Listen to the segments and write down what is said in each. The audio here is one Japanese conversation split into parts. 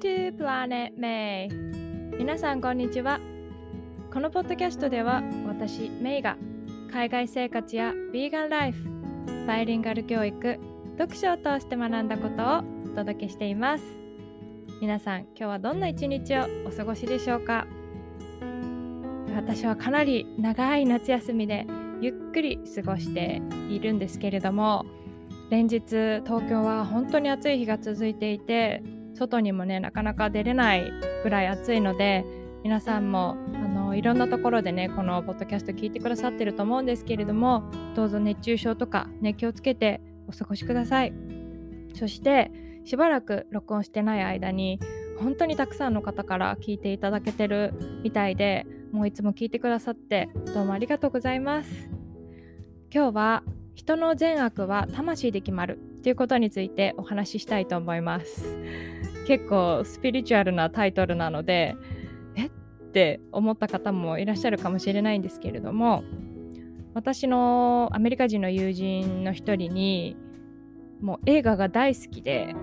to Planet May 皆さんこんにちは。このポッドキャストでは私メイが海外生活やヴィーガンライフバイリンガル教育読書を通して学んだことをお届けしています。皆さん今日はどんな一日をお過ごしでしょうか？私はかなり長い夏休みでゆっくり過ごしているんですけれども連日東京は本当に暑い日が続いていて外にもねなかなか出れないぐらい暑いので皆さんもあのいろんなところでねこのポッドキャスト聞いてくださってると思うんですけれどもどうぞ熱中症とかね気をつけてお過ごしください。そしてしばらく録音してない間に本当にたくさんの方から聞いていただけてるみたいでもういつも聞いてくださってどうもありがとうございます。今日は人の善悪は魂で決まるということについてお話ししたいと思います。結構スピリチュアルなタイトルなのでえ？って思った方もいらっしゃるかもしれないんですけれども私のアメリカ人の友人の一人にもう映画が大好きで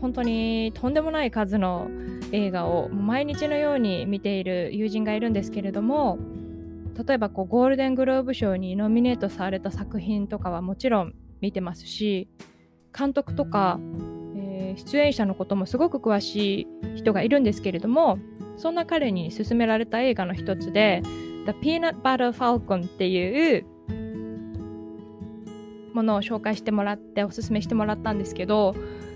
本当にとんでもない数の映画を毎日のように見ている友人がいるんですけれども例えばこうゴールデングローブ賞にノミネートされた作品とかはもちろん見てますし監督とか、出演者のこともすごく詳しい人がいるんですけれどもそんな彼に勧められた映画の一つで「The Peanut Butter Falcon」っていうものを紹介してもらっておすすめしてもらったんですけど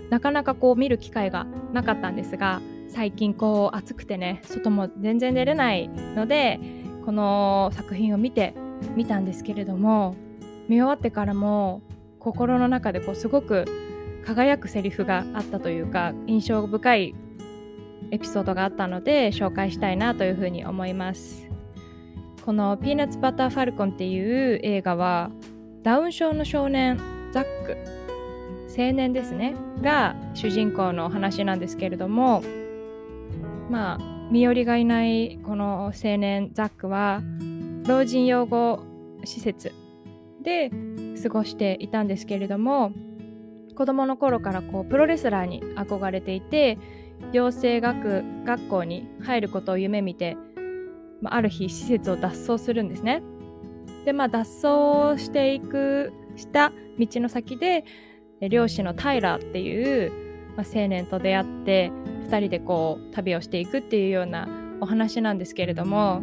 なかなかこう見る機会がなかったんですが最近こう暑くてね外も全然出れないのでこの作品を見てみたんですけれども見終わってからも心の中でこうすごく輝くセリフがあったというか印象深いエピソードがあったので紹介したいなというふうに思います。この「ピーナッツバターファルコン」っていう映画はダウン症の少年ザック青年ですねが主人公の話なんですけれどもまあ身寄りがいないこの青年ザックは老人養護施設で過ごしていたんですけれども子供の頃からこうプロレスラーに憧れていて養成学学校に入ることを夢見て、まあ、ある日施設を脱走するんですね。でまあ脱走していくした道の先で漁師のタイラーっていう、まあ、青年と出会って2人でこう旅をしていくっていうようなお話なんですけれども、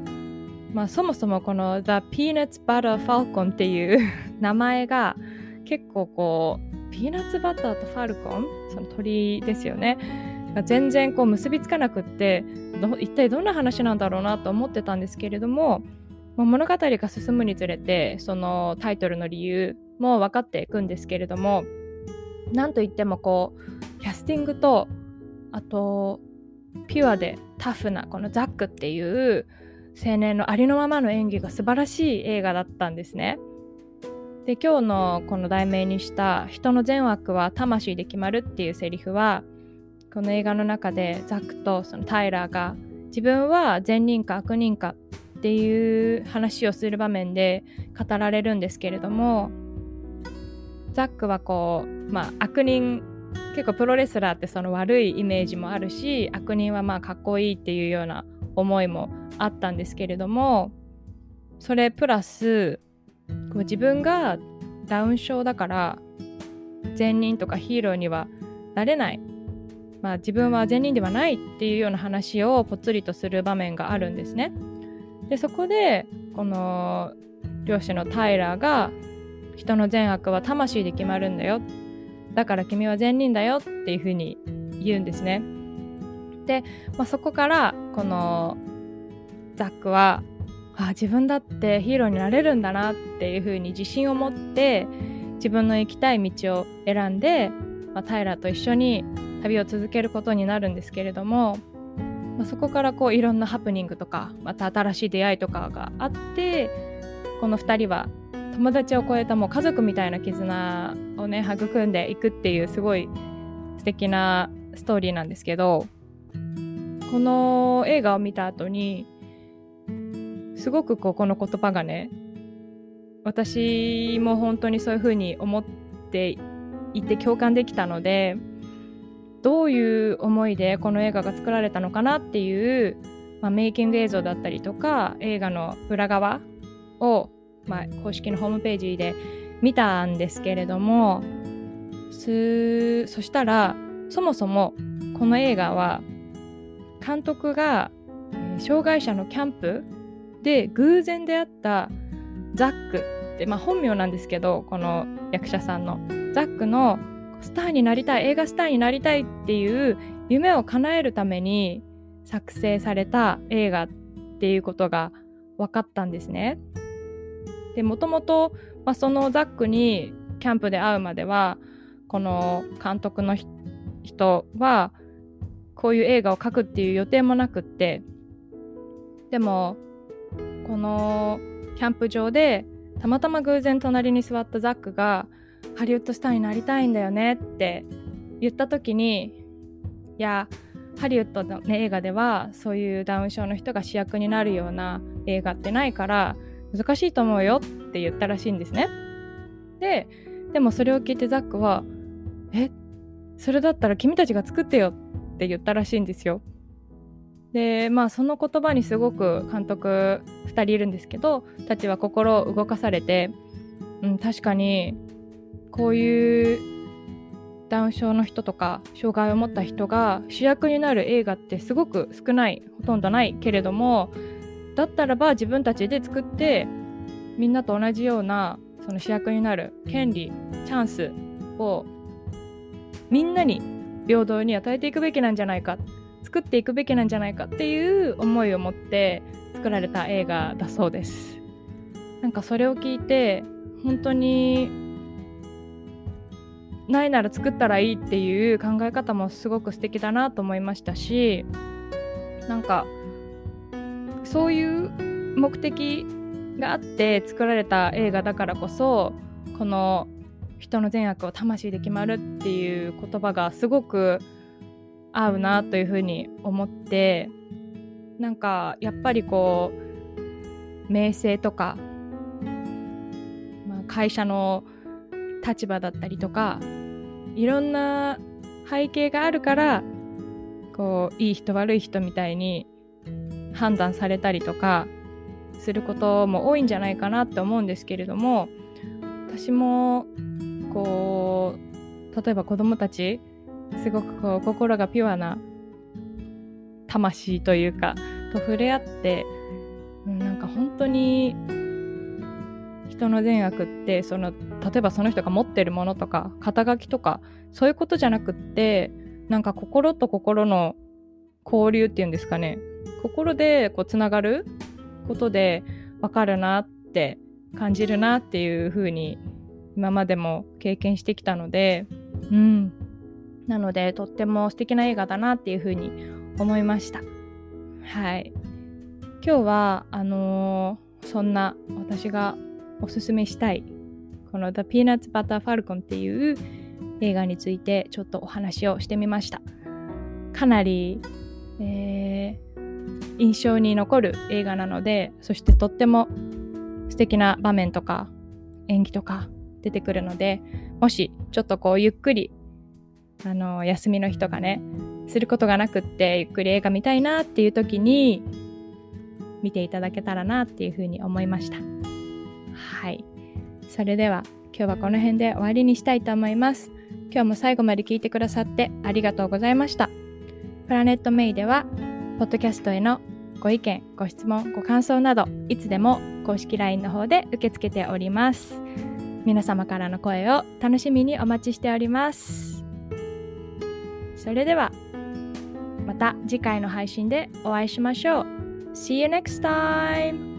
まあ、そもそもこの The Peanuts Butter Falcon っていう名前が結構こうピーナッツバターとファルコン？その鳥ですよね全然こう結びつかなくって一体どんな話なんだろうなと思ってたんですけれども物語が進むにつれてそのタイトルの理由も分かっていくんですけれどもなんといってもこうキャスティングとあとピュアでタフなこのザックっていう青年のありのままの演技が素晴らしい映画だったんですね。で今日のこの題名にした「人の善悪は魂で決まる」っていうセリフはこの映画の中でザックとそのタイラーが自分は善人か悪人かっていう話をする場面で語られるんですけれどもザックはこう、まあ、悪人結構プロレスラーってその悪いイメージもあるし悪人はまあかっこいいっていうような思いもあったんですけれどもそれプラスこう自分がダウン症だから善人とかヒーローにはなれない、まあ、自分は善人ではないっていうような話をぽつりとする場面があるんですね。でそこでこの漁師のタイラーが人の善悪は魂で決まるんだよだから君は善人だよっていうふうに言うんですね。で、まあ、そこからこのザックはあ自分だってヒーローになれるんだなっていうふうに自信を持って自分の行きたい道を選んで、まあ、タイラと一緒に旅を続けることになるんですけれども、まあ、そこからこういろんなハプニングとかまた新しい出会いとかがあってこの2人は友達を超えたもう家族みたいな絆をね育んでいくっていうすごい素敵なストーリーなんですけどこの映画を見た後にすごくここの言葉がね私も本当にそういうふうに思っていて共感できたのでどういう思いでこの映画が作られたのかなっていう、まあ、メイキング映像だったりとか映画の裏側を、まあ、公式のホームページで見たんですけれどもそしたらそもそもこの映画は監督が障害者のキャンプで偶然出会ったザックって、まあ、本名なんですけどこの役者さんのザックのスターになりたい映画スターになりたいっていう夢を叶えるために作成された映画っていうことが分かったんですね。でもともとそのザックにキャンプで会うまではこの監督の人はこういう映画を描くっていう予定もなくってでもこのキャンプ場でたまたま偶然隣に座ったザックがハリウッドスターになりたいんだよねって言った時にいやハリウッドの、ね、映画ではそういうダウン症の人が主役になるような映画ってないから難しいと思うよって言ったらしいんですね。ででもそれを聞いてザックは「えそれだったら君たちが作ってよ」って言ったらしいんですよ。でまあその言葉にすごく監督2人いるんですけどたちは心を動かされて、うん、確かにこういうダウン症の人とか障害を持った人が主役になる映画ってすごく少ないほとんどないけれどもだったらば自分たちで作ってみんなと同じようなその主役になる権利チャンスをみんなに平等に与えていくべきなんじゃないか。作っていくべきなんじゃないかっていう思いを持って作られた映画だそうです。なんかそれを聞いて本当にないなら作ったらいいっていう考え方もすごく素敵だなと思いましたしなんかそういう目的があって作られた映画だからこそこの人の善悪を魂で決まるっていう言葉がすごく合うなというふうに思ってなんかやっぱりこう名声とか、まあ、会社の立場だったりとかいろんな背景があるからこういい人悪い人みたいに判断されたりとかすることも多いんじゃないかなって思うんですけれども私もこう例えば子供たちすごくこう心がピュアな魂というかと触れ合ってなんか本当に人の善悪ってその例えばその人が持ってるものとか肩書きとかそういうことじゃなくってなんか心と心の交流っていうんですかね。心でこうつながることで分かるなって感じるなっていう風に今までも経験してきたのでうん。なのでとっても素敵な映画だなっていう風に思いました。はい。今日はあのー、そんな私がおすすめしたいこの The Peanuts Butter Falcon っていう映画についてちょっとお話をしてみました。かなり、えー、印象に残る映画なのでそしてとっても素敵な場面とか演技とか出てくるのでもしちょっとこうゆっくりあの休みの日とかねすることがなくってゆっくり映画見たいなっていう時に見ていただけたらなっていうふうに思いました。はい。それでは今日はこの辺で終わりにしたいと思います。今日も最後まで聞いてくださってありがとうございました。プラネットメイでは、ポッドキャストへのご意見、ご質問、ご感想など、いつでも公式 LINE の方で受け付けております。皆様からの声を楽しみにお待ちしております。それでは、また次回の配信でお会いしましょう。See you next time!